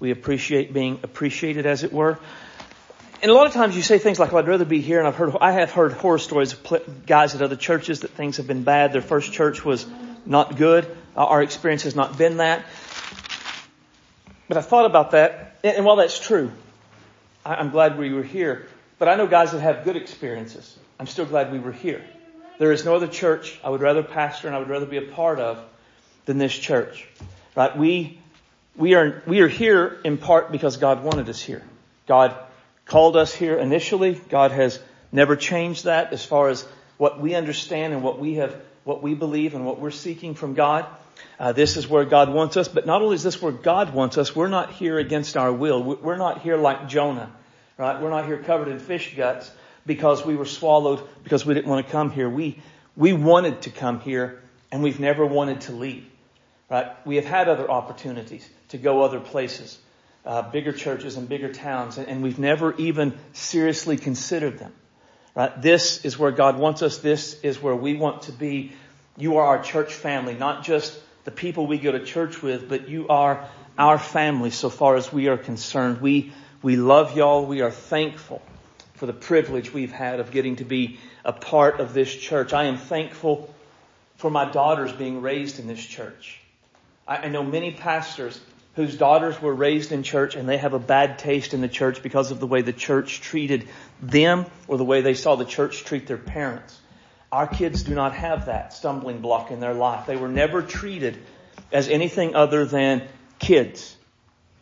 We appreciate being appreciated, as it were. And a lot of times you say things like, well, I'd rather be here. And I've heard, I have heard horror stories of guys at other churches that things have been bad. Their first church was not good. Uh, our experience has not been that. But I thought about that. And while that's true, I'm glad we were here. But I know guys that have good experiences. I'm still glad we were here. There is no other church I would rather pastor and I would rather be a part of than this church. Right? We, we are, we are here in part because God wanted us here. God called us here initially. God has never changed that as far as what we understand and what we have, what we believe and what we're seeking from God. Uh, this is where God wants us, but not only is this where God wants us, we're not here against our will. We're not here like Jonah, right? We're not here covered in fish guts because we were swallowed because we didn't want to come here. We, we wanted to come here and we've never wanted to leave, right? We have had other opportunities to go other places, uh, bigger churches and bigger towns, and, we've never even seriously considered them, right? This is where God wants us. This is where we want to be. You are our church family, not just the people we go to church with, but you are our family so far as we are concerned. We, we love y'all. We are thankful for the privilege we've had of getting to be a part of this church. I am thankful for my daughters being raised in this church. I, I know many pastors whose daughters were raised in church and they have a bad taste in the church because of the way the church treated them or the way they saw the church treat their parents. Our kids do not have that stumbling block in their life. They were never treated as anything other than kids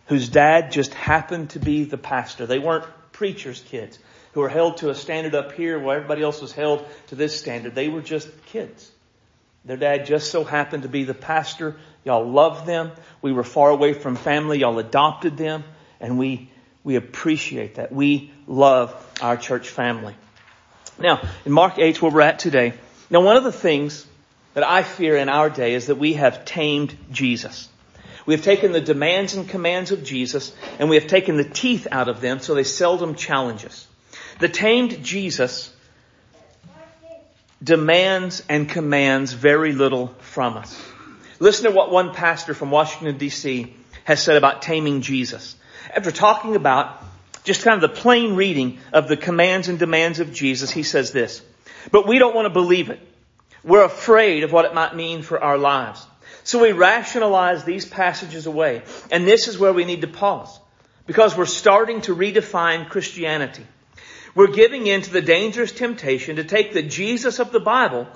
whose dad just happened to be the pastor. They weren't preacher's kids who were held to a standard up here while everybody else was held to this standard. They were just kids. Their dad just so happened to be the pastor. Y'all loved them. We were far away from family. Y'all adopted them and we, we appreciate that. We love our church family. Now, in Mark 8, where we're at today, now one of the things that I fear in our day is that we have tamed Jesus. We have taken the demands and commands of Jesus and we have taken the teeth out of them so they seldom challenge us. The tamed Jesus demands and commands very little from us. Listen to what one pastor from Washington DC has said about taming Jesus. After talking about just kind of the plain reading of the commands and demands of Jesus, he says this, but we don't want to believe it. We're afraid of what it might mean for our lives. So we rationalize these passages away. And this is where we need to pause. Because we're starting to redefine Christianity. We're giving in to the dangerous temptation to take the Jesus of the Bible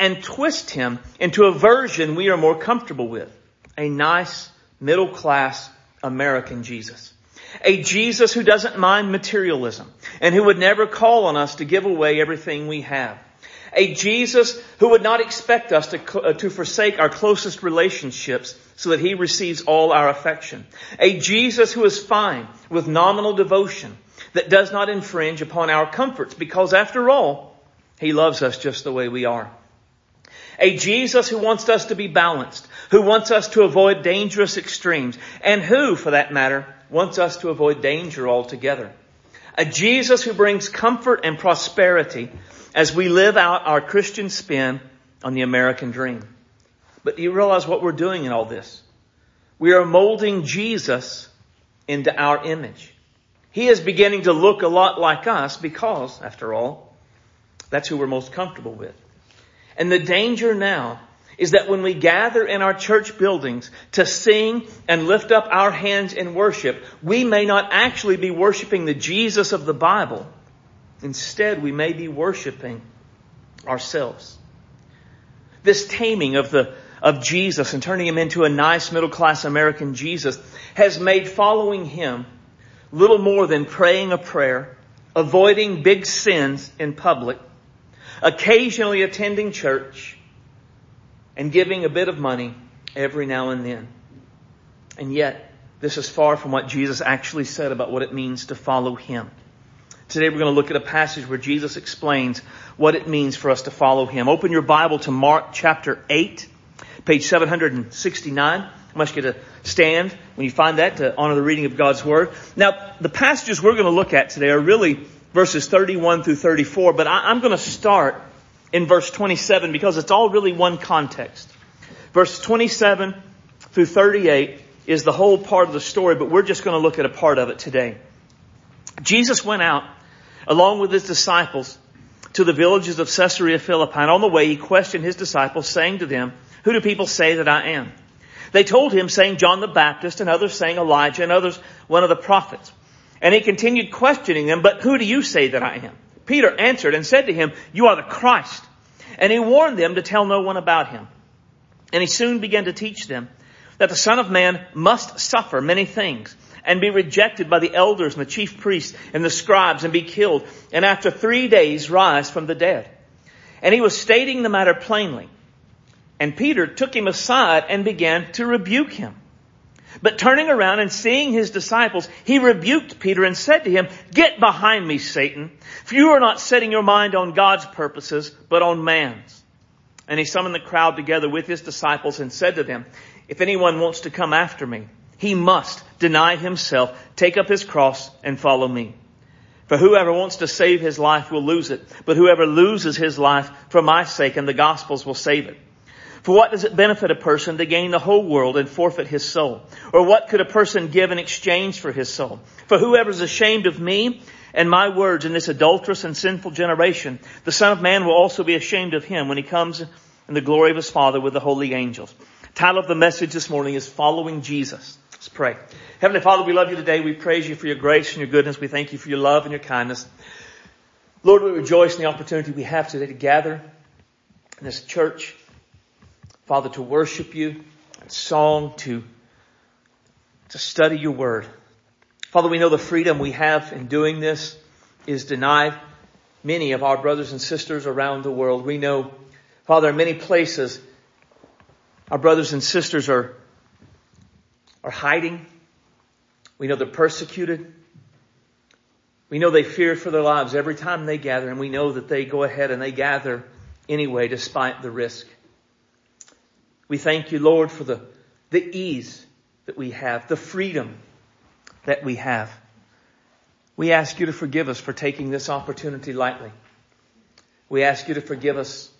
and twist him into a version we are more comfortable with. A nice, middle class American Jesus. A Jesus who doesn't mind materialism and who would never call on us to give away everything we have. A Jesus who would not expect us to, uh, to forsake our closest relationships so that he receives all our affection. A Jesus who is fine with nominal devotion that does not infringe upon our comforts because after all, he loves us just the way we are. A Jesus who wants us to be balanced, who wants us to avoid dangerous extremes, and who, for that matter, wants us to avoid danger altogether. A Jesus who brings comfort and prosperity as we live out our Christian spin on the American dream. But do you realize what we're doing in all this? We are molding Jesus into our image. He is beginning to look a lot like us because, after all, that's who we're most comfortable with. And the danger now is that when we gather in our church buildings to sing and lift up our hands in worship, we may not actually be worshiping the Jesus of the Bible. Instead, we may be worshiping ourselves. This taming of the of Jesus and turning him into a nice middle class American Jesus has made following him little more than praying a prayer, avoiding big sins in public, occasionally attending church, and giving a bit of money every now and then. And yet, this is far from what Jesus actually said about what it means to follow Him. Today we're going to look at a passage where Jesus explains what it means for us to follow Him. Open your Bible to Mark chapter 8, page 769. Must get a stand when you find that to honor the reading of God's Word. Now, the passages we're going to look at today are really verses 31 through 34, but I, am going to start in verse 27 because it's all really one context. Verse 27 through 38 is the whole part of the story, but we're just going to look at a part of it today. Jesus went out along with his disciples to the villages of Caesarea Philippi. And on the way, he questioned his disciples, saying to them, Who do people say that I am? They told him, saying John the Baptist, and others saying Elijah, and others one of the prophets. And he continued questioning them, But who do you say that I am? Peter answered and said to him, You are the Christ. And he warned them to tell no one about him. And he soon began to teach them that the Son of Man must suffer many things and be rejected by the elders and the chief priests and the scribes and be killed and after three days rise from the dead. And he was stating the matter plainly. And Peter took him aside and began to rebuke him. But turning around and seeing his disciples, he rebuked Peter and said to him, Get behind me, Satan, for you are not setting your mind on God's purposes, but on man's. And he summoned the crowd together with his disciples and said to them, If anyone wants to come after me, he must deny himself, take up his cross, and follow me. For whoever wants to save his life will lose it, but whoever loses his life for my sake and the gospel's will save it. For what does it benefit a person to gain the whole world and forfeit his soul? Or what could a person give in exchange for his soul? For whoever is ashamed of me and my words in this adulterous and sinful generation, the Son of Man will also be ashamed of him when he comes in the glory of his Father with the holy angels. Title of the message this morning is Following Jesus. Let's pray. Heavenly Father, we love you today. We praise you for your grace and your goodness. We thank you for your love and your kindness. Lord, we rejoice in the opportunity we have today to gather in this church. Father, to worship you, in song, to, to study your word. Father, we know the freedom we have in doing this is denied many of our brothers and sisters around the world. We know, Father, in many places, our brothers and sisters are, are hiding. We know they're persecuted. We know they fear for their lives every time they gather, and we know that they go ahead and they gather anyway despite the risk. We thank you, Lord, for the, the ease that we have, the freedom that we have. We ask you to forgive us for taking this opportunity lightly. We ask you to forgive us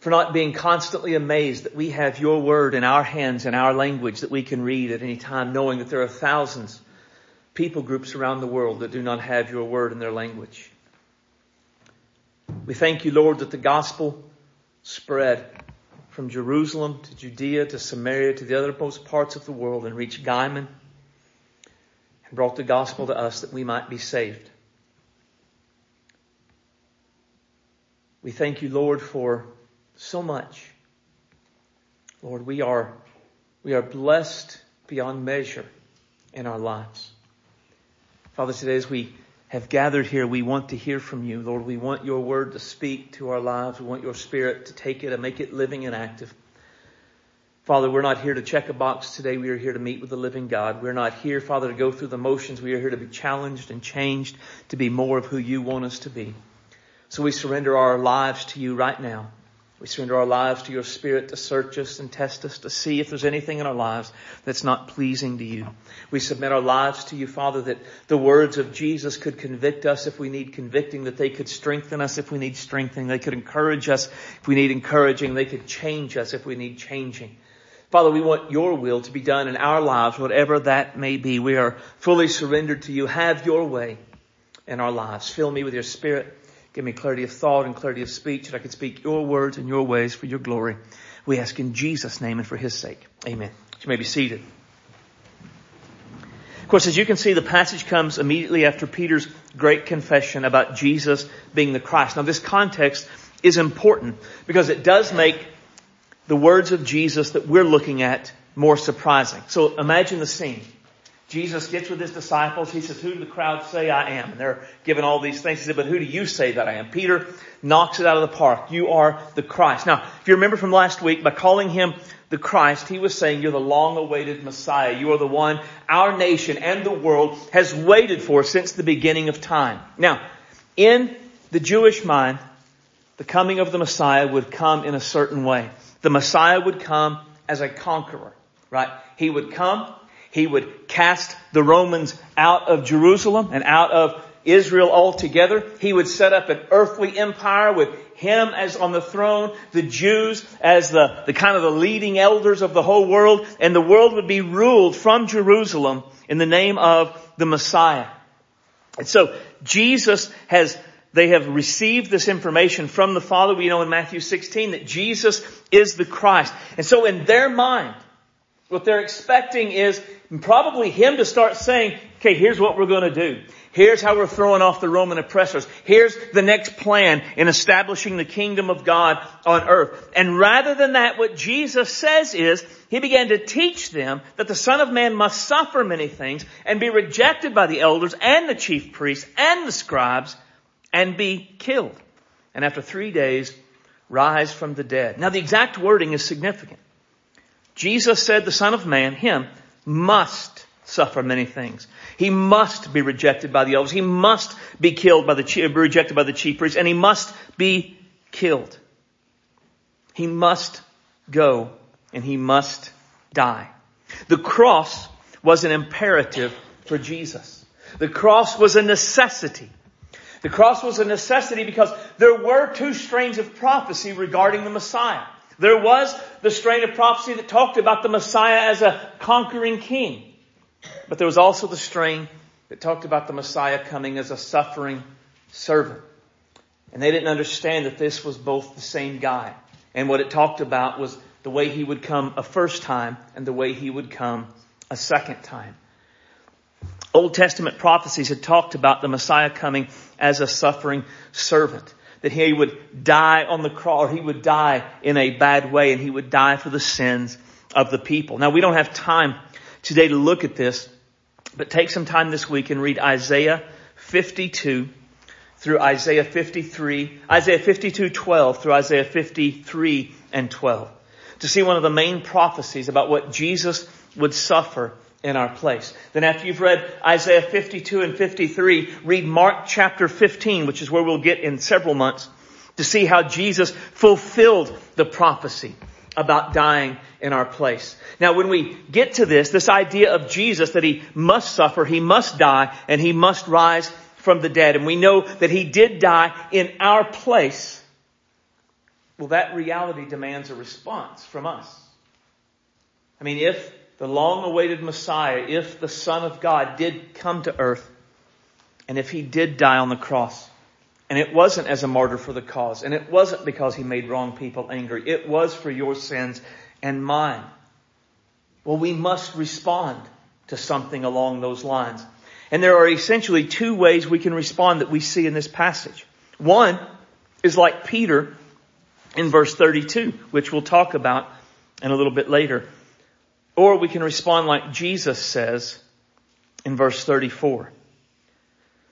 for not being constantly amazed that we have your word in our hands and our language that we can read at any time, knowing that there are thousands people groups around the world that do not have your word in their language. We thank you, Lord, that the gospel spread from Jerusalem to Judea to Samaria to the othermost parts of the world and reached Guymon and brought the gospel to us that we might be saved. We thank you, Lord, for so much. Lord, we are, we are blessed beyond measure in our lives. Father, today as we have gathered here, we want to hear from you. Lord, we want your word to speak to our lives. We want your spirit to take it and make it living and active. Father, we're not here to check a box today. We are here to meet with the living God. We're not here, Father, to go through the motions. We are here to be challenged and changed to be more of who you want us to be. So we surrender our lives to you right now. We surrender our lives to your Spirit to search us and test us to see if there's anything in our lives that's not pleasing to you. We submit our lives to you, Father, that the words of Jesus could convict us if we need convicting, that they could strengthen us if we need strengthening, they could encourage us if we need encouraging, they could change us if we need changing. Father, we want your will to be done in our lives, whatever that may be. We are fully surrendered to you. Have your way in our lives. Fill me with your Spirit. Give me clarity of thought and clarity of speech that I can speak your words and your ways for your glory. We ask in Jesus' name and for his sake. Amen. You may be seated. Of course, as you can see, the passage comes immediately after Peter's great confession about Jesus being the Christ. Now this context is important because it does make the words of Jesus that we're looking at more surprising. So imagine the scene. Jesus gets with his disciples. He says, who do the crowd say I am? And they're given all these things. He said, but who do you say that I am? Peter knocks it out of the park. You are the Christ. Now, if you remember from last week, by calling him the Christ, he was saying you're the long awaited Messiah. You are the one our nation and the world has waited for since the beginning of time. Now, in the Jewish mind, the coming of the Messiah would come in a certain way. The Messiah would come as a conqueror, right? He would come he would cast the Romans out of Jerusalem and out of Israel altogether. He would set up an earthly empire with him as on the throne, the Jews as the, the kind of the leading elders of the whole world, and the world would be ruled from Jerusalem in the name of the Messiah. And so Jesus has they have received this information from the Father. We know in Matthew 16 that Jesus is the Christ. And so in their mind, what they're expecting is probably Him to start saying, okay, here's what we're going to do. Here's how we're throwing off the Roman oppressors. Here's the next plan in establishing the kingdom of God on earth. And rather than that, what Jesus says is, He began to teach them that the Son of Man must suffer many things and be rejected by the elders and the chief priests and the scribes and be killed. And after three days, rise from the dead. Now the exact wording is significant. Jesus said the Son of Man, Him, must suffer many things. He must be rejected by the elders. He must be killed by the, rejected by the chief priests, and he must be killed. He must go, and he must die. The cross was an imperative for Jesus. The cross was a necessity. The cross was a necessity because there were two strains of prophecy regarding the Messiah. There was the strain of prophecy that talked about the Messiah as a conquering king. But there was also the strain that talked about the Messiah coming as a suffering servant. And they didn't understand that this was both the same guy. And what it talked about was the way he would come a first time and the way he would come a second time. Old Testament prophecies had talked about the Messiah coming as a suffering servant. That he would die on the cross, or he would die in a bad way, and he would die for the sins of the people. Now we don't have time today to look at this, but take some time this week and read Isaiah 52 through Isaiah 53, Isaiah 52, 12 through Isaiah 53 and 12 to see one of the main prophecies about what Jesus would suffer in our place. Then after you've read Isaiah 52 and 53, read Mark chapter 15, which is where we'll get in several months to see how Jesus fulfilled the prophecy about dying in our place. Now when we get to this, this idea of Jesus that he must suffer, he must die, and he must rise from the dead, and we know that he did die in our place, well that reality demands a response from us. I mean, if the long awaited Messiah, if the Son of God did come to earth, and if he did die on the cross, and it wasn't as a martyr for the cause, and it wasn't because he made wrong people angry, it was for your sins and mine. Well, we must respond to something along those lines. And there are essentially two ways we can respond that we see in this passage. One is like Peter in verse 32, which we'll talk about in a little bit later. Or we can respond like Jesus says in verse 34.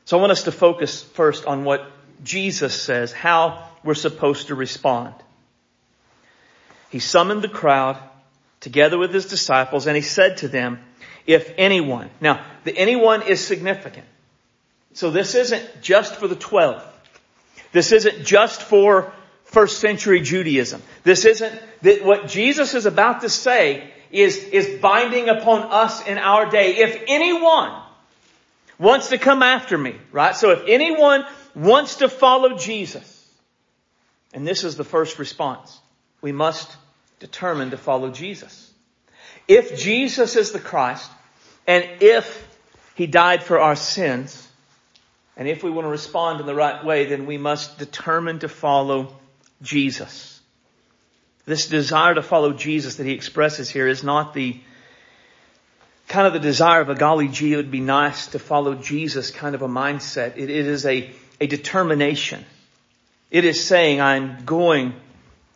So I want us to focus first on what Jesus says, how we're supposed to respond. He summoned the crowd together with his disciples and he said to them, if anyone, now the anyone is significant. So this isn't just for the 12. This isn't just for first century Judaism. This isn't that what Jesus is about to say is, is binding upon us in our day. If anyone wants to come after me, right? So if anyone wants to follow Jesus, and this is the first response, we must determine to follow Jesus. If Jesus is the Christ, and if He died for our sins, and if we want to respond in the right way, then we must determine to follow Jesus. This desire to follow Jesus that he expresses here is not the kind of the desire of a golly gee, it would be nice to follow Jesus kind of a mindset. it, it is a, a determination. It is saying, I'm going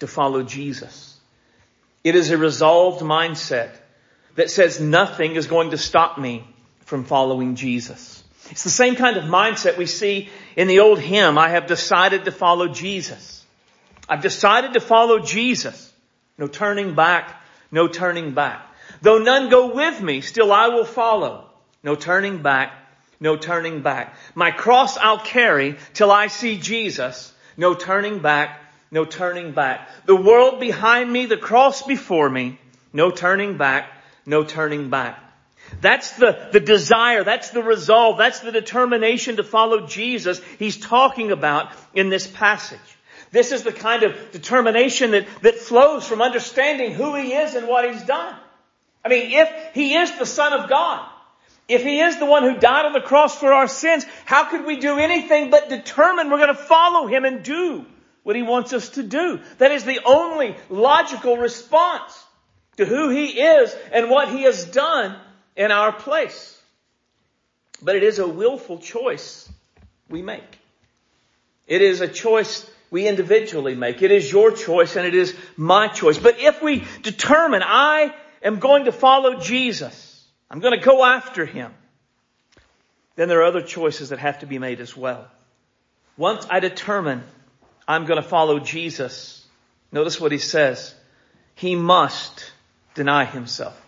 to follow Jesus. It is a resolved mindset that says nothing is going to stop me from following Jesus. It's the same kind of mindset we see in the old hymn, I have decided to follow Jesus. I've decided to follow Jesus. No turning back, no turning back. Though none go with me, still I will follow. No turning back, no turning back. My cross I'll carry till I see Jesus. No turning back, no turning back. The world behind me, the cross before me. No turning back, no turning back. That's the, the desire, that's the resolve, that's the determination to follow Jesus he's talking about in this passage. This is the kind of determination that, that flows from understanding who he is and what he's done. I mean, if he is the Son of God, if he is the one who died on the cross for our sins, how could we do anything but determine we're going to follow him and do what he wants us to do? That is the only logical response to who he is and what he has done in our place. But it is a willful choice we make. It is a choice we individually make. It is your choice and it is my choice. But if we determine I am going to follow Jesus, I'm going to go after him. Then there are other choices that have to be made as well. Once I determine I'm going to follow Jesus, notice what he says. He must deny himself.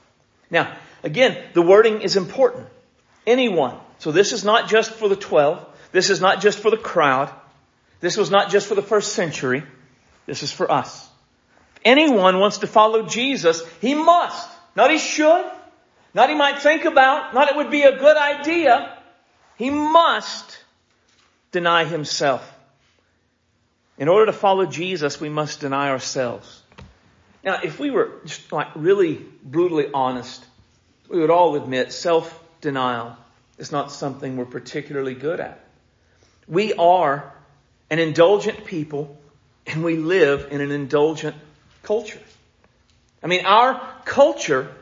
Now, again, the wording is important. Anyone. So this is not just for the 12. This is not just for the crowd. This was not just for the first century. This is for us. If anyone wants to follow Jesus, he must. Not he should, not he might think about, not it would be a good idea. He must deny himself. In order to follow Jesus, we must deny ourselves. Now, if we were just like really brutally honest, we would all admit self-denial is not something we're particularly good at. We are an indulgent people and we live in an indulgent culture. I mean, our culture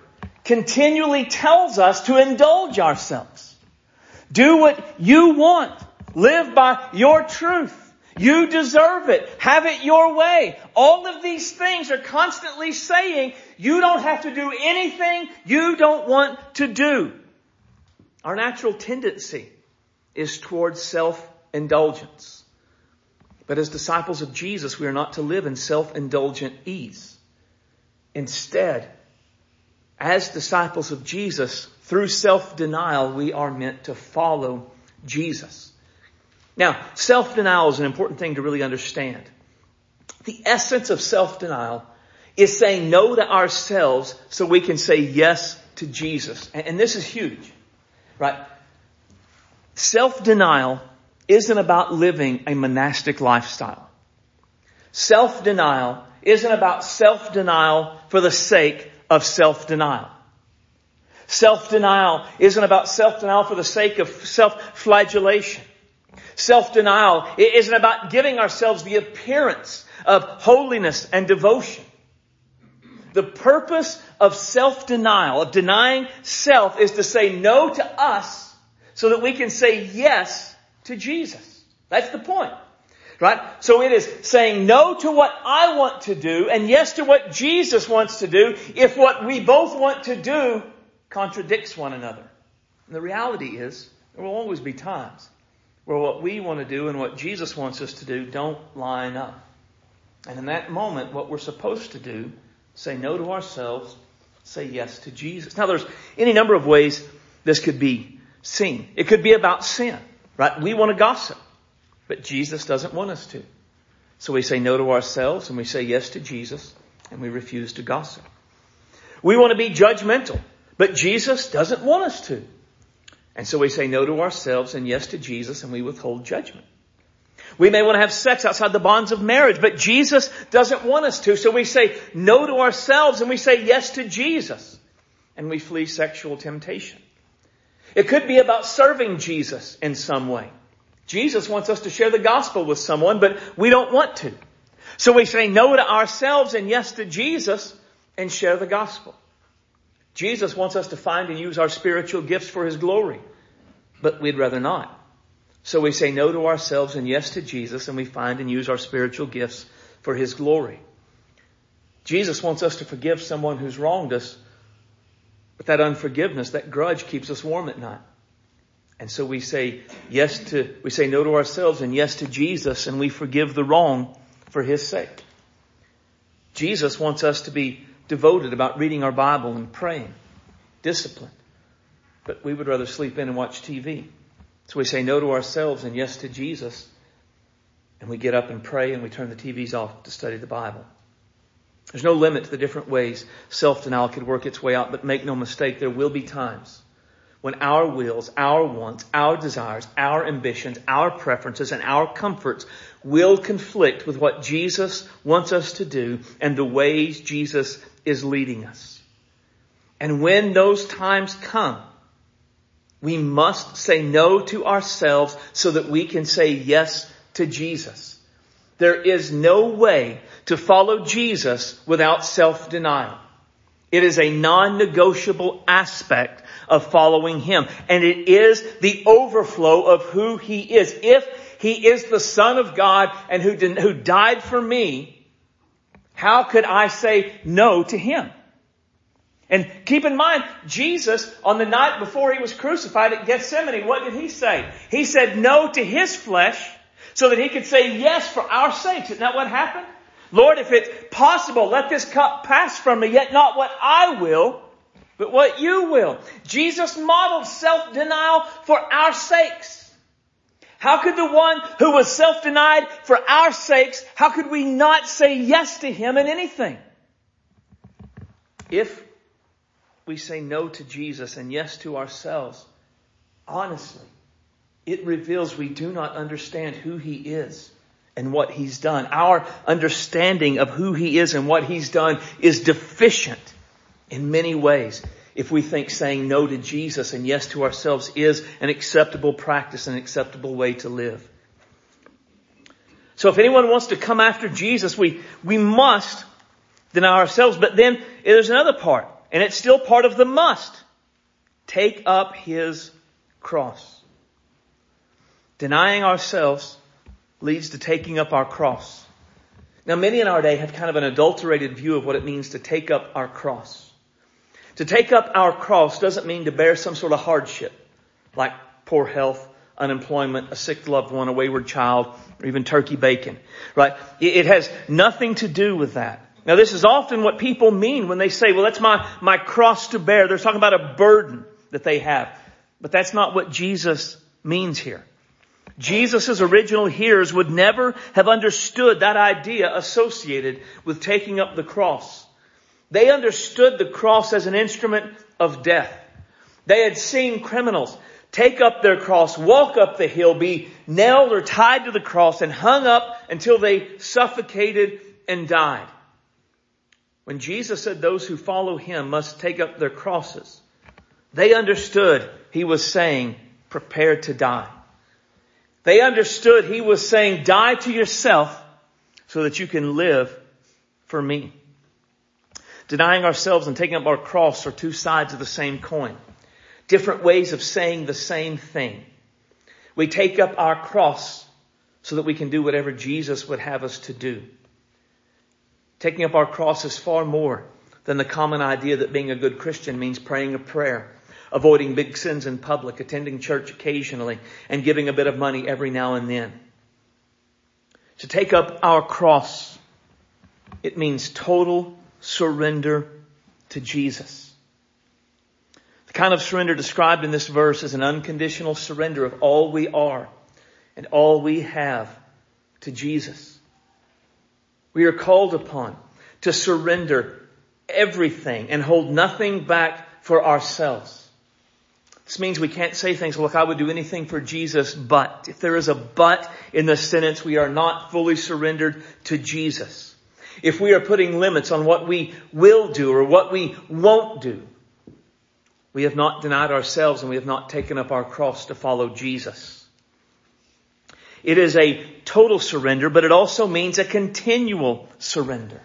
continually tells us to indulge ourselves. Do what you want. Live by your truth. You deserve it. Have it your way. All of these things are constantly saying you don't have to do anything you don't want to do. Our natural tendency is towards self-indulgence. But as disciples of Jesus, we are not to live in self-indulgent ease. Instead, as disciples of Jesus, through self-denial, we are meant to follow Jesus. Now, self-denial is an important thing to really understand. The essence of self-denial is saying no to ourselves so we can say yes to Jesus. And this is huge, right? Self-denial isn't about living a monastic lifestyle. Self-denial isn't about self-denial for the sake of self-denial. Self-denial isn't about self-denial for the sake of self-flagellation. Self-denial isn't about giving ourselves the appearance of holiness and devotion. The purpose of self-denial, of denying self, is to say no to us so that we can say yes to Jesus. That's the point. Right? So it is saying no to what I want to do and yes to what Jesus wants to do if what we both want to do contradicts one another. And the reality is, there will always be times where what we want to do and what Jesus wants us to do don't line up. And in that moment, what we're supposed to do, say no to ourselves, say yes to Jesus. Now there's any number of ways this could be seen. It could be about sin, right? We want to gossip. But Jesus doesn't want us to. So we say no to ourselves and we say yes to Jesus and we refuse to gossip. We want to be judgmental, but Jesus doesn't want us to. And so we say no to ourselves and yes to Jesus and we withhold judgment. We may want to have sex outside the bonds of marriage, but Jesus doesn't want us to. So we say no to ourselves and we say yes to Jesus and we flee sexual temptation. It could be about serving Jesus in some way. Jesus wants us to share the gospel with someone, but we don't want to. So we say no to ourselves and yes to Jesus and share the gospel. Jesus wants us to find and use our spiritual gifts for His glory, but we'd rather not. So we say no to ourselves and yes to Jesus and we find and use our spiritual gifts for His glory. Jesus wants us to forgive someone who's wronged us, but that unforgiveness, that grudge keeps us warm at night. And so we say yes to, we say no to ourselves and yes to Jesus and we forgive the wrong for His sake. Jesus wants us to be devoted about reading our Bible and praying, disciplined. But we would rather sleep in and watch TV. So we say no to ourselves and yes to Jesus. And we get up and pray and we turn the TVs off to study the Bible. There's no limit to the different ways self-denial could work its way out, but make no mistake, there will be times when our wills, our wants, our desires, our ambitions, our preferences, and our comforts will conflict with what Jesus wants us to do and the ways Jesus is leading us. And when those times come, we must say no to ourselves so that we can say yes to Jesus. There is no way to follow Jesus without self-denial. It is a non-negotiable aspect of following Him. And it is the overflow of who He is. If He is the Son of God and who, did, who died for me, how could I say no to Him? And keep in mind, Jesus, on the night before He was crucified at Gethsemane, what did He say? He said no to His flesh so that He could say yes for our sakes. Isn't that what happened? Lord, if it's possible, let this cup pass from me, yet not what I will, but what you will. Jesus modeled self-denial for our sakes. How could the one who was self-denied for our sakes, how could we not say yes to him in anything? If we say no to Jesus and yes to ourselves, honestly, it reveals we do not understand who he is and what he's done. Our understanding of who he is and what he's done is deficient in many ways if we think saying no to Jesus and yes to ourselves is an acceptable practice, an acceptable way to live. So if anyone wants to come after Jesus, we, we must deny ourselves. But then there's another part, and it's still part of the must. Take up his cross. Denying ourselves leads to taking up our cross. Now many in our day have kind of an adulterated view of what it means to take up our cross. To take up our cross doesn't mean to bear some sort of hardship, like poor health, unemployment, a sick loved one, a wayward child, or even turkey bacon, right? It has nothing to do with that. Now this is often what people mean when they say, well, that's my, my cross to bear. They're talking about a burden that they have. But that's not what Jesus means here. Jesus' original hearers would never have understood that idea associated with taking up the cross. They understood the cross as an instrument of death. They had seen criminals take up their cross, walk up the hill, be nailed or tied to the cross and hung up until they suffocated and died. When Jesus said those who follow him must take up their crosses, they understood he was saying, prepare to die. They understood he was saying, die to yourself so that you can live for me. Denying ourselves and taking up our cross are two sides of the same coin. Different ways of saying the same thing. We take up our cross so that we can do whatever Jesus would have us to do. Taking up our cross is far more than the common idea that being a good Christian means praying a prayer avoiding big sins in public, attending church occasionally, and giving a bit of money every now and then. To take up our cross, it means total surrender to Jesus. The kind of surrender described in this verse is an unconditional surrender of all we are and all we have to Jesus. We are called upon to surrender everything and hold nothing back for ourselves. This means we can't say things, look, I would do anything for Jesus, but. If there is a but in the sentence, we are not fully surrendered to Jesus. If we are putting limits on what we will do or what we won't do, we have not denied ourselves and we have not taken up our cross to follow Jesus. It is a total surrender, but it also means a continual surrender.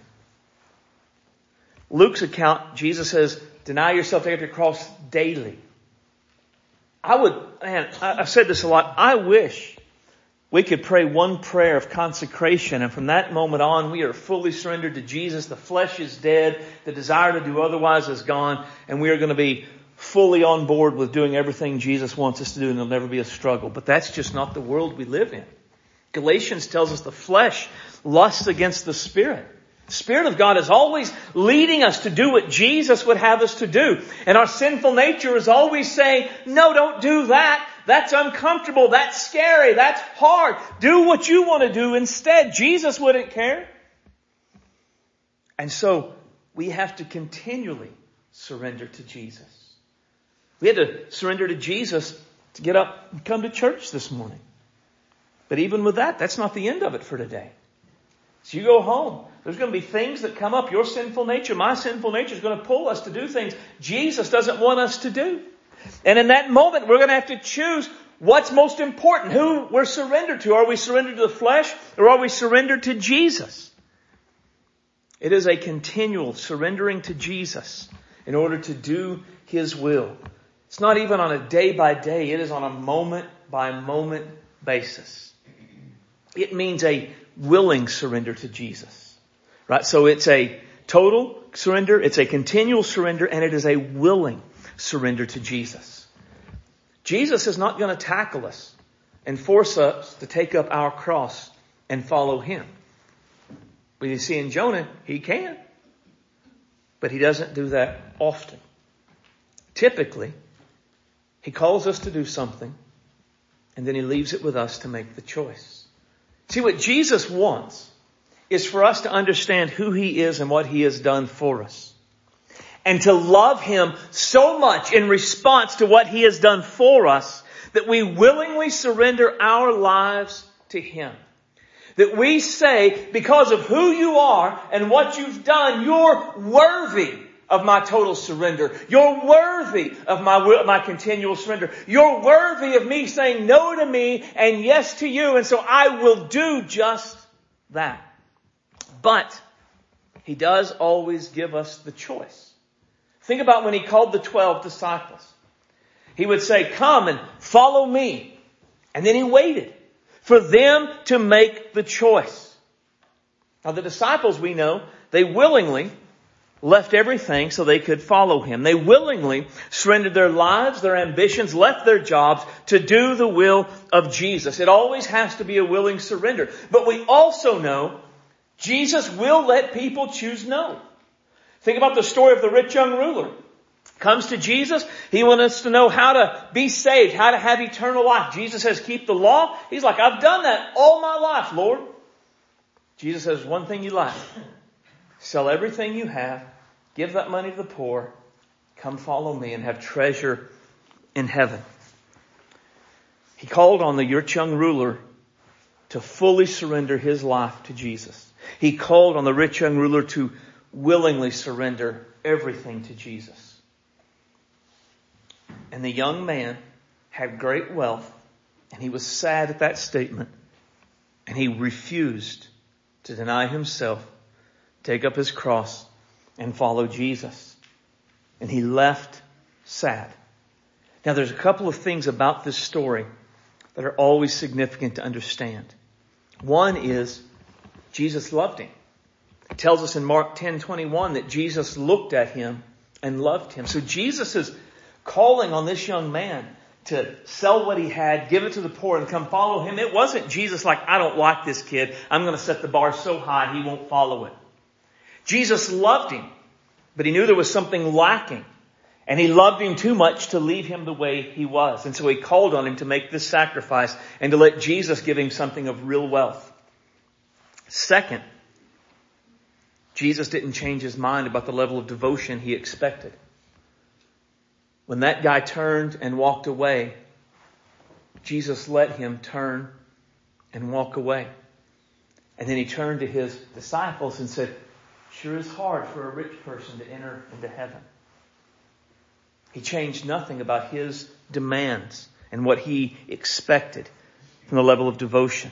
Luke's account, Jesus says, deny yourself, take up your cross daily. I would, man, I've said this a lot. I wish we could pray one prayer of consecration and from that moment on we are fully surrendered to Jesus. The flesh is dead. The desire to do otherwise is gone and we are going to be fully on board with doing everything Jesus wants us to do and there'll never be a struggle. But that's just not the world we live in. Galatians tells us the flesh lusts against the spirit. The Spirit of God is always leading us to do what Jesus would have us to do. And our sinful nature is always saying, no, don't do that. That's uncomfortable. That's scary. That's hard. Do what you want to do instead. Jesus wouldn't care. And so we have to continually surrender to Jesus. We had to surrender to Jesus to get up and come to church this morning. But even with that, that's not the end of it for today. So you go home. There's going to be things that come up. Your sinful nature, my sinful nature is going to pull us to do things Jesus doesn't want us to do. And in that moment, we're going to have to choose what's most important, who we're surrendered to. Are we surrendered to the flesh or are we surrendered to Jesus? It is a continual surrendering to Jesus in order to do His will. It's not even on a day by day, it is on a moment by moment basis. It means a willing surrender to Jesus. Right? So it's a total surrender, it's a continual surrender, and it is a willing surrender to Jesus. Jesus is not going to tackle us and force us to take up our cross and follow Him. But you see in Jonah, He can. But He doesn't do that often. Typically, He calls us to do something and then He leaves it with us to make the choice. See, what Jesus wants is for us to understand who He is and what He has done for us and to love Him so much in response to what He has done for us that we willingly surrender our lives to Him. That we say, because of who you are and what you've done, you're worthy of my total surrender. You're worthy of my, my continual surrender. You're worthy of me saying no to me and yes to you, and so I will do just that. But, He does always give us the choice. Think about when he called the twelve disciples. He would say, come and follow me. And then he waited for them to make the choice. Now the disciples we know, they willingly left everything so they could follow him. They willingly surrendered their lives, their ambitions, left their jobs to do the will of Jesus. It always has to be a willing surrender. But we also know Jesus will let people choose no. Think about the story of the rich young ruler. Comes to Jesus. He wants us to know how to be saved, how to have eternal life. Jesus says, keep the law. He's like, I've done that all my life, Lord. Jesus says, one thing you lack. Sell everything you have. Give that money to the poor. Come follow me and have treasure in heaven. He called on the rich young ruler to fully surrender his life to Jesus. He called on the rich young ruler to willingly surrender everything to Jesus. And the young man had great wealth and he was sad at that statement and he refused to deny himself, take up his cross and follow Jesus. And he left sad. Now there's a couple of things about this story that are always significant to understand. One is Jesus loved him. It tells us in Mark 10:21 that Jesus looked at him and loved him. So Jesus is calling on this young man to sell what he had, give it to the poor and come follow him. It wasn't Jesus like, I don't like this kid. I'm going to set the bar so high he won't follow it. Jesus loved him, but he knew there was something lacking. And he loved him too much to leave him the way he was. And so he called on him to make this sacrifice and to let Jesus give him something of real wealth. Second, Jesus didn't change his mind about the level of devotion he expected. When that guy turned and walked away, Jesus let him turn and walk away. And then he turned to his disciples and said, sure is hard for a rich person to enter into heaven. He changed nothing about his demands and what he expected from the level of devotion.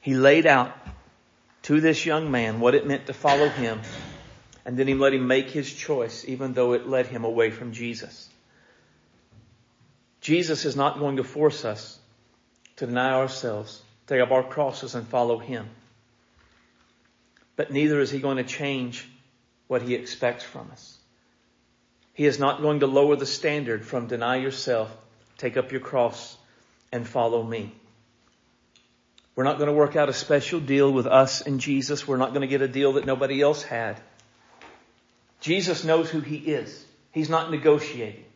He laid out to this young man what it meant to follow him, and then he let him make his choice, even though it led him away from Jesus. Jesus is not going to force us to deny ourselves, take up our crosses and follow him. But neither is he going to change what he expects from us. He is not going to lower the standard from deny yourself, take up your cross, and follow me. We're not going to work out a special deal with us and Jesus. We're not going to get a deal that nobody else had. Jesus knows who he is. He's not negotiating.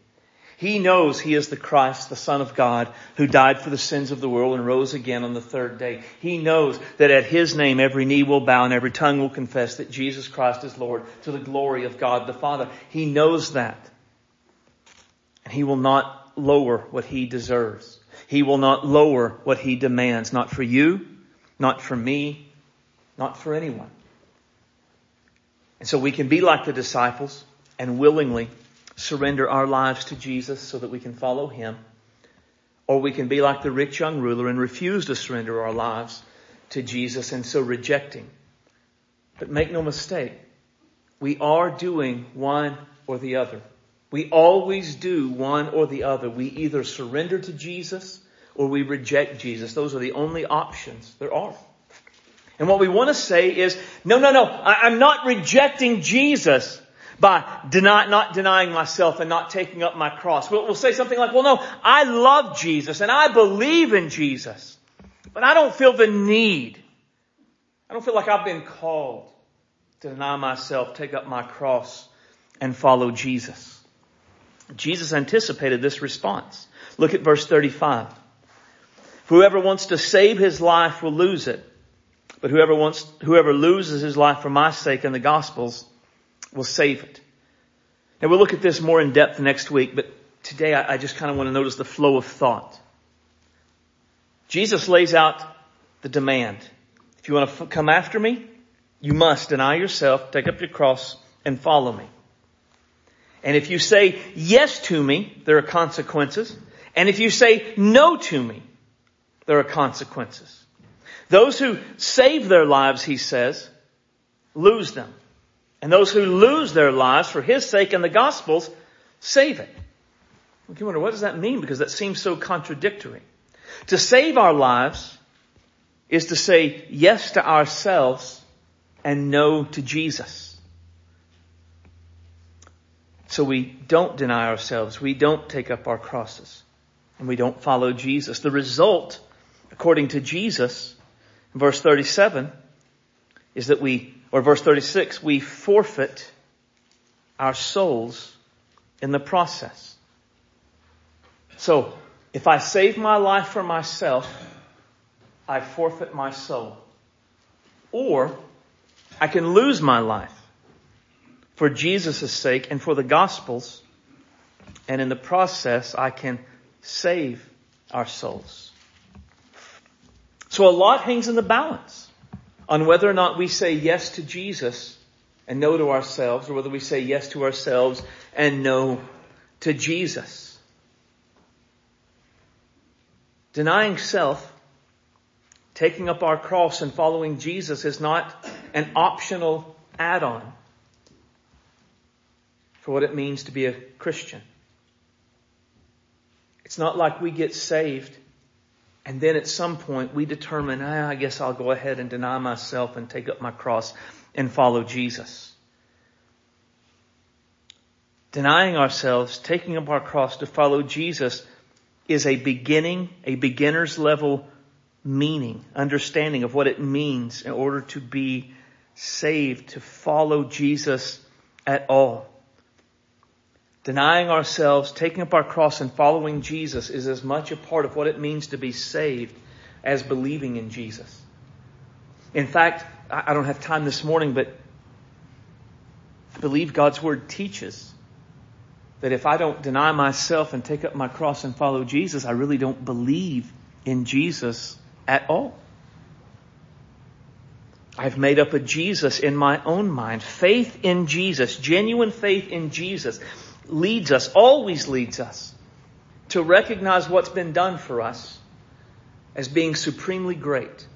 He knows he is the Christ, the Son of God, who died for the sins of the world and rose again on the third day. He knows that at his name every knee will bow and every tongue will confess that Jesus Christ is Lord to the glory of God the Father. He knows that. And he will not lower what he deserves. He will not lower what he demands. Not for you, not for me, not for anyone. And so we can be like the disciples and willingly surrender our lives to Jesus so that we can follow Him. Or we can be like the rich young ruler and refuse to surrender our lives to Jesus and so rejecting. But make no mistake, we are doing one or the other. We always do one or the other. We either surrender to Jesus or we reject Jesus. Those are the only options there are. And what we want to say is, no, no, no, I, am not rejecting Jesus by deny, not denying myself and not taking up my cross. We'll, we'll say something like, well, no, I love Jesus and I believe in Jesus, but I don't feel the need. I don't feel like I've been called to deny myself, take up my cross, and follow Jesus. Jesus anticipated this response. Look at verse 35. Whoever wants to save his life will lose it. But whoever wants, whoever loses his life for my sake and the gospel's will save it. Now we'll look at this more in depth next week, but today I, I just kind of want to notice the flow of thought. Jesus lays out the demand. If you want to f- come after me, you must deny yourself, take up your cross, and follow me. And if you say yes to me, there are consequences. And if you say no to me, there are consequences. Those who save their lives, he says, lose them. And those who lose their lives for his sake and the gospel's save it. Can wonder, what does that mean? Because that seems so contradictory. To save our lives is to say yes to ourselves and no to Jesus. So we don't deny ourselves. We don't take up our crosses. And we don't follow Jesus. The result, according to Jesus, verse 37, is that we or verse 36, we forfeit our souls in the process. So, if I save my life for myself, I forfeit my soul. Or, I can lose my life for Jesus' sake and for the gospel's, and in the process, I can save our souls. So a lot hangs in the balance on whether or not we say yes to Jesus and no to ourselves, or whether we say yes to ourselves and no to Jesus. Denying self, taking up our cross and following Jesus is not an optional add-on for what it means to be a Christian. It's not like we get saved and then at some point we determine, ah, I guess I'll go ahead and deny myself and take up my cross and follow Jesus. Denying ourselves, taking up our cross to follow Jesus is a beginning, a beginner's level meaning, understanding of what it means in order to be saved, to follow Jesus at all. Denying ourselves, taking up our cross and following Jesus is as much a part of what it means to be saved as believing in Jesus. In fact, I don't have time this morning, but I believe God's Word teaches that if I don't deny myself and take up my cross and follow Jesus, I really don't believe in Jesus at all. I've made up a Jesus in my own mind. Faith in Jesus, genuine faith in Jesus leads us, always leads us, to recognize what's been done for us as being supremely great.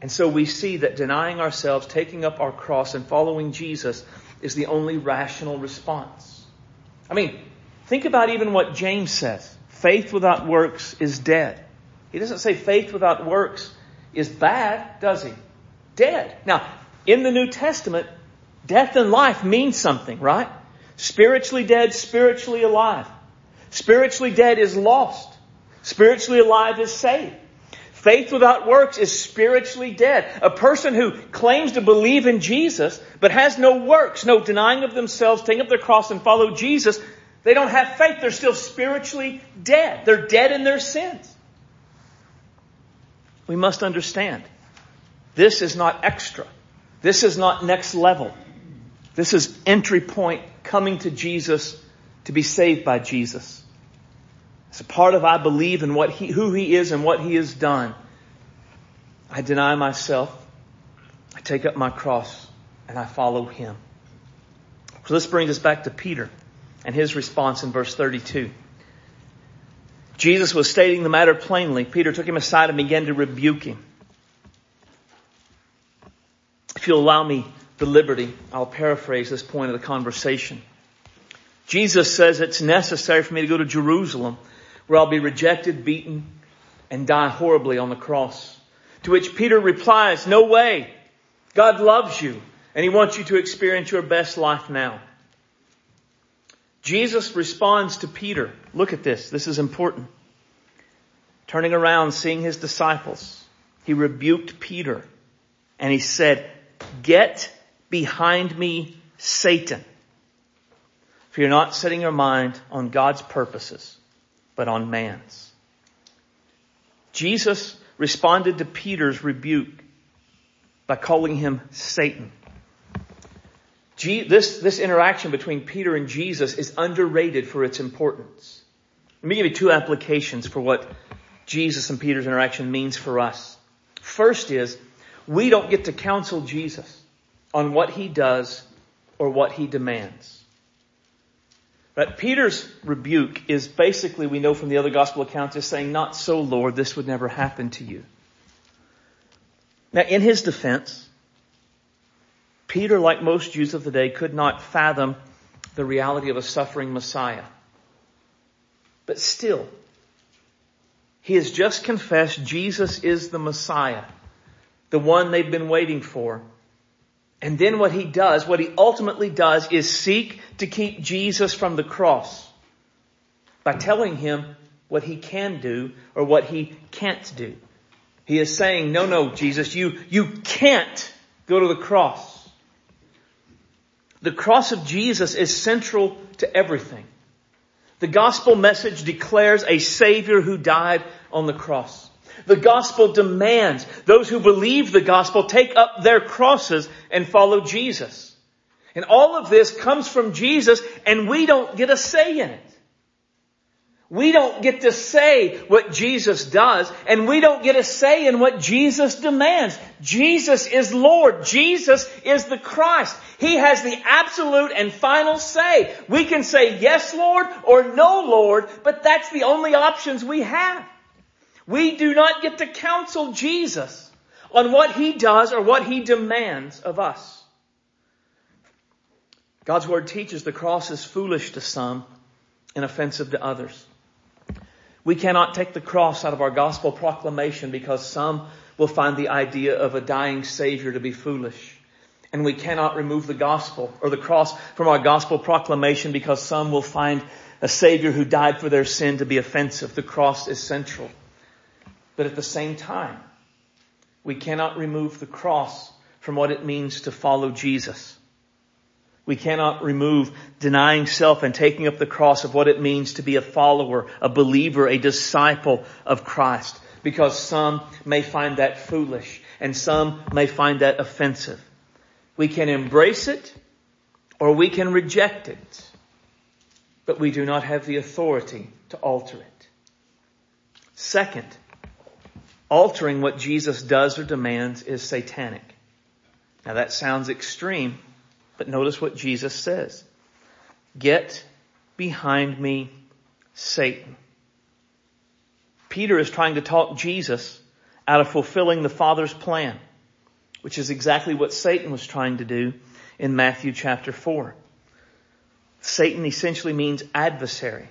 And so we see that denying ourselves, taking up our cross, and following Jesus is the only rational response. I mean, think about even what James says. Faith without works is dead. He doesn't say faith without works is bad, does he? Dead. Now, in the New Testament, death and life mean something, right? Spiritually dead, spiritually alive. Spiritually dead is lost. Spiritually alive is saved. Faith without works is spiritually dead. A person who claims to believe in Jesus, but has no works, no denying of themselves, taking up their cross and follow Jesus, They don't have faith. They're still spiritually dead. They're dead in their sins. We must understand. This is not extra. This is not next level. This is entry point coming to Jesus to be saved by Jesus. It's a part of I believe in what he, who he is and what he has done. I deny myself. I take up my cross and I follow him. So this brings us back to Peter and his response in verse 32. Jesus was stating the matter plainly. Peter took him aside and began to rebuke him. If you'll allow me the liberty, I'll paraphrase this point of the conversation. Jesus says it's necessary for me to go to Jerusalem where I'll be rejected, beaten, and die horribly on the cross. To which Peter replies, no way. God loves you and he wants you to experience your best life now. Jesus responds to Peter. Look at this. This is important. Turning around, seeing his disciples, he rebuked Peter and he said, get behind me, Satan. For you're not setting your mind on God's purposes, but on man's. Jesus responded to Peter's rebuke by calling him Satan. This, this interaction between Peter and Jesus is underrated for its importance. Let me give you two applications for what Jesus and Peter's interaction means for us. First is, we don't get to counsel Jesus on what he does or what he demands. But Peter's rebuke is basically, we know from the other gospel accounts, is saying, not so Lord, this would never happen to you. Now in his defense, Peter, like most Jews of the day, could not fathom the reality of a suffering Messiah. But still, he has just confessed Jesus is the Messiah, the one they've been waiting for. And then what he does, what he ultimately does is seek to keep Jesus from the cross by telling him what he can do or what he can't do. He is saying, no, no, Jesus, you, you can't go to the cross. The cross of Jesus is central to everything. The gospel message declares a savior who died on the cross. The gospel demands those who believe the gospel take up their crosses and follow Jesus. And all of this comes from Jesus and we don't get a say in it. We don't get to say what Jesus does and we don't get a say in what Jesus demands. Jesus is Lord. Jesus is the Christ. He has the absolute and final say. We can say yes Lord or no Lord, but that's the only options we have. We do not get to counsel Jesus on what he does or what he demands of us. God's word teaches the cross is foolish to some and offensive to others. We cannot take the cross out of our gospel proclamation because some will find the idea of a dying savior to be foolish. And we cannot remove the gospel or the cross from our gospel proclamation because some will find a savior who died for their sin to be offensive. The cross is central. But at the same time, we cannot remove the cross from what it means to follow Jesus. We cannot remove denying self and taking up the cross of what it means to be a follower, a believer, a disciple of Christ. Because some may find that foolish and some may find that offensive. We can embrace it or we can reject it. But we do not have the authority to alter it. Second, altering what Jesus does or demands is satanic. Now that sounds extreme, but notice what Jesus says. Get behind me, Satan. Peter is trying to talk Jesus out of fulfilling the Father's plan, which is exactly what Satan was trying to do in Matthew chapter 4. Satan essentially means adversary.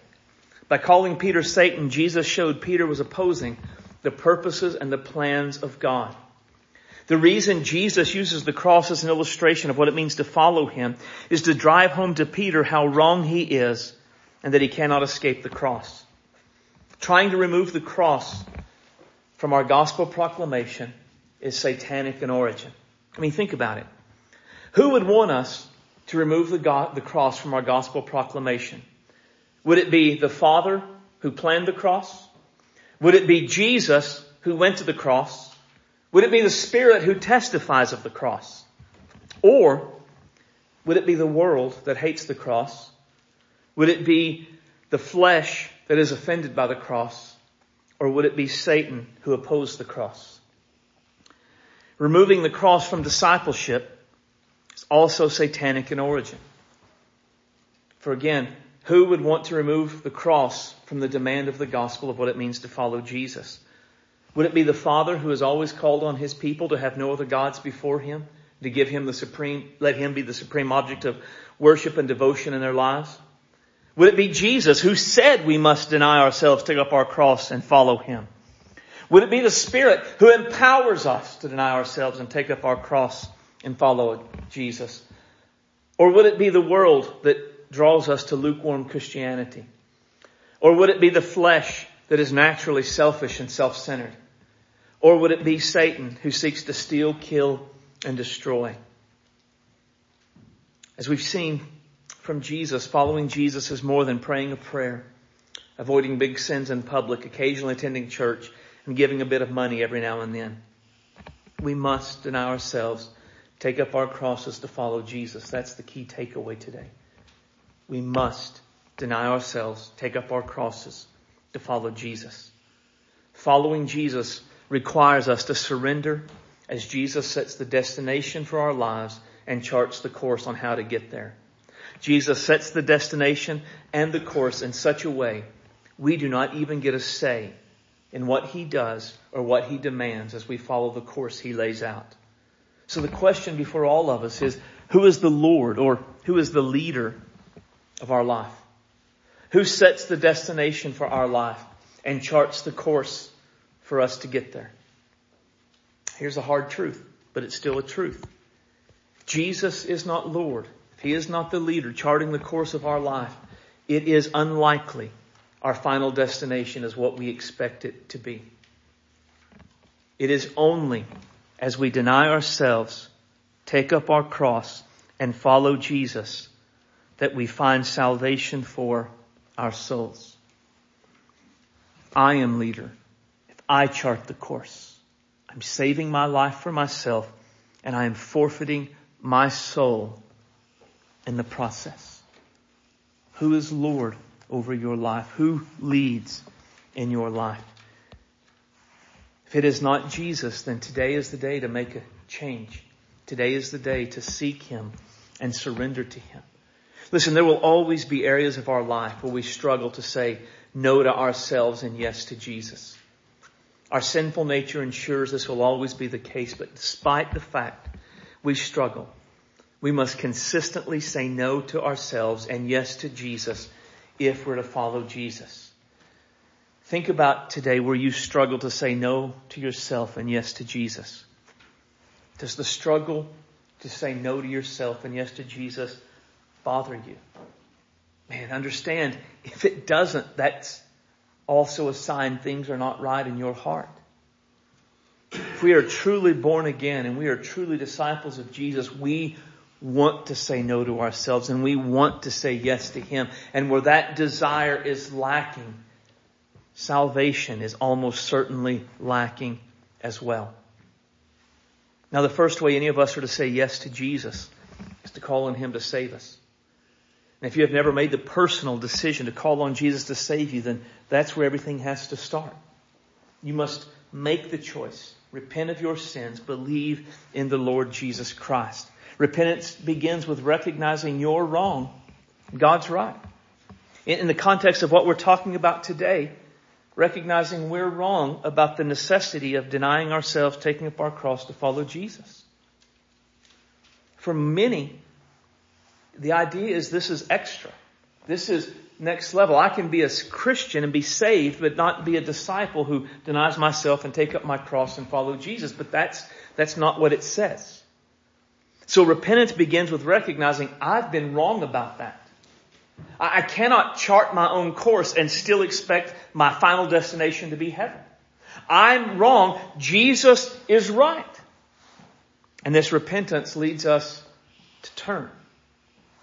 By calling Peter Satan, Jesus showed Peter was opposing the purposes and the plans of God. The reason Jesus uses the cross as an illustration of what it means to follow him is to drive home to Peter how wrong he is and that he cannot escape the cross. Trying to remove the cross from our gospel proclamation is satanic in origin. I mean, think about it. Who would want us to remove the, God, the cross from our gospel proclamation? Would it be the Father who planned the cross? Would it be Jesus who went to the cross? Would it be the Spirit who testifies of the cross? Or would it be the world that hates the cross? Would it be the flesh that is offended by the cross? Or would it be Satan who opposed the cross? Removing the cross from discipleship is also satanic in origin. For again, who would want to remove the cross from the demand of the gospel of what it means to follow Jesus? Would it be the Father who has always called on his people to have no other gods before him, to give him the supreme, let him be the supreme object of worship and devotion in their lives? Would it be Jesus who said we must deny ourselves, take up our cross and follow him? Would it be the Spirit who empowers us to deny ourselves and take up our cross and follow Jesus? Or would it be the world that draws us to lukewarm Christianity? Or would it be the flesh that is naturally selfish and self-centered? Or would it be Satan who seeks to steal, kill, and destroy? As we've seen from Jesus, following Jesus is more than praying a prayer, avoiding big sins in public, occasionally attending church, and giving a bit of money every now and then. We must deny ourselves, take up our crosses to follow Jesus. That's the key takeaway today. We must deny ourselves, take up our crosses to follow Jesus. Following Jesus requires us to surrender as Jesus sets the destination for our lives and charts the course on how to get there. Jesus sets the destination and the course in such a way we do not even get a say in what he does or what he demands as we follow the course he lays out. So the question before all of us is, who is the Lord or who is the leader of our life? Who sets the destination for our life and charts the course for us to get there. Here's a hard truth, but it's still a truth. Jesus is not Lord. If He is not the leader charting the course of our life, it is unlikely our final destination is what we expect it to be. It is only as we deny ourselves, take up our cross, and follow Jesus that we find salvation for our souls. I am leader. If I chart the course. I'm saving my life for myself and I am forfeiting my soul in the process. Who is Lord over your life? Who leads in your life? If it is not Jesus, then today is the day to make a change. Today is the day to seek Him and surrender to Him. Listen, there will always be areas of our life where we struggle to say no to ourselves and yes to Jesus. Our sinful nature ensures this will always be the case, but despite the fact we struggle, we must consistently say no to ourselves and yes to Jesus if we're to follow Jesus. Think about today where you struggle to say no to yourself and yes to Jesus. Does the struggle to say no to yourself and yes to Jesus bother you? Man, understand, if it doesn't, that's also a sign things are not right in your heart. If we are truly born again and we are truly disciples of Jesus, we want to say no to ourselves and we want to say yes to Him. And where that desire is lacking, salvation is almost certainly lacking as well. Now the first way any of us are to say yes to Jesus is to call on Him to save us. And if you have never made the personal decision to call on Jesus to save you, then that's where everything has to start. You must make the choice. Repent of your sins. Believe in the Lord Jesus Christ. Repentance begins with recognizing you're wrong. God's right. In, the context of what we're talking about today, recognizing we're wrong about the necessity of denying ourselves, taking up our cross to follow Jesus. For many, the idea is this is extra. This is next level. I can be a Christian and be saved, but not be a disciple who denies myself and take up my cross and follow Jesus. But that's, that's not what it says. So repentance begins with recognizing I've been wrong about that. I cannot chart my own course and still expect my final destination to be heaven. I'm wrong. Jesus is right. And this repentance leads us to turn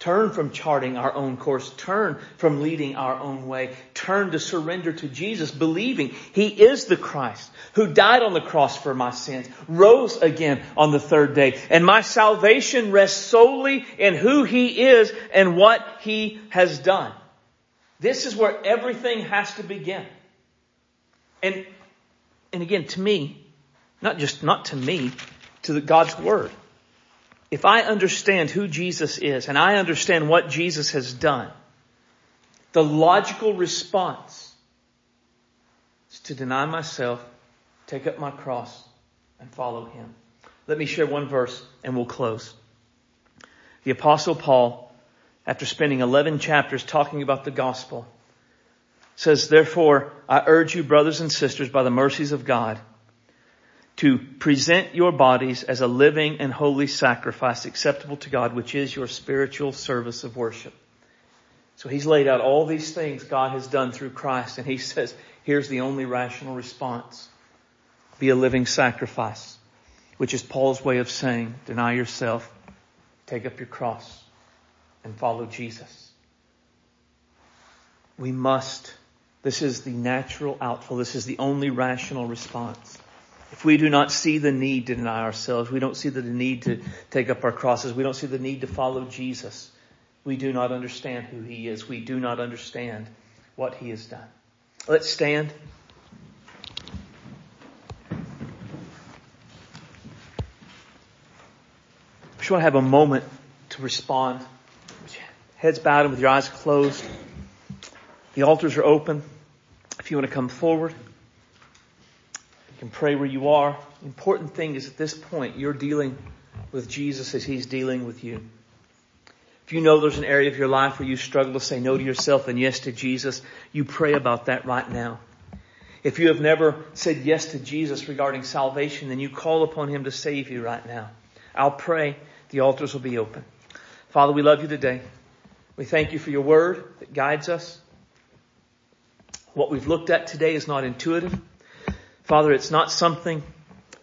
Turn from charting our own course. Turn from leading our own way. Turn to surrender to Jesus, believing He is the Christ who died on the cross for my sins, rose again on the third day, and my salvation rests solely in who He is and what He has done. This is where everything has to begin. And, and again, to me, not just, not to me, to the God's Word if I understand who Jesus is and I understand what Jesus has done, the logical response is to deny myself, take up my cross, and follow him. Let me share one verse and we'll close. The apostle Paul, after spending 11 chapters talking about the gospel, says, therefore, I urge you brothers and sisters by the mercies of God, to present your bodies as a living and holy sacrifice acceptable to God, which is your spiritual service of worship. So he's laid out all these things God has done through Christ and he says, here's the only rational response. Be a living sacrifice, which is Paul's way of saying, deny yourself, take up your cross, and follow Jesus. We must, this is the natural outflow, this is the only rational response. If we do not see the need to deny ourselves, we don't see the need to take up our crosses, we don't see the need to follow Jesus, we do not understand who He is. We do not understand what He has done. Let's stand. I just want to have a moment to respond. Heads bowed and with your eyes closed. The altars are open. If you want to come forward can pray where you are. The important thing is at this point, you're dealing with Jesus as He's dealing with you. If you know there's an area of your life where you struggle to say no to yourself and yes to Jesus, you pray about that right now. If you have never said yes to Jesus regarding salvation, then you call upon Him to save you right now. I'll pray. The altars will be open. Father, we love you today. We thank you for your word that guides us. What we've looked at today is not intuitive. Father, it's not something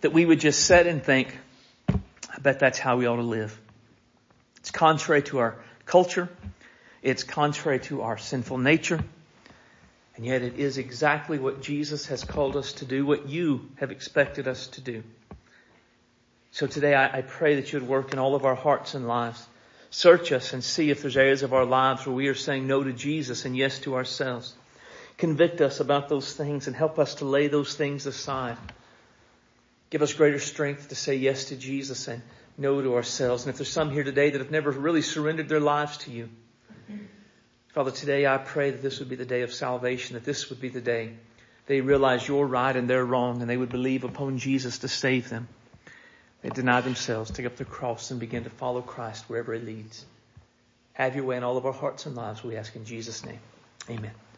that we would just set and think, I bet that's how we ought to live. It's contrary to our culture. It's contrary to our sinful nature. And yet it is exactly what Jesus has called us to do, what you have expected us to do. So today I, I pray that you would work in all of our hearts and lives. Search us and see if there's areas of our lives where we are saying no to Jesus and yes to ourselves. Convict us about those things and help us to lay those things aside. Give us greater strength to say yes to Jesus and no to ourselves. And if there's some here today that have never really surrendered their lives to you, Father, today I pray that this would be the day of salvation, that this would be the day they realize you're right and they're wrong, and they would believe upon Jesus to save them. They deny themselves, take up the cross, and begin to follow Christ wherever it leads. Have your way in all of our hearts and lives, we ask in Jesus' name. Amen.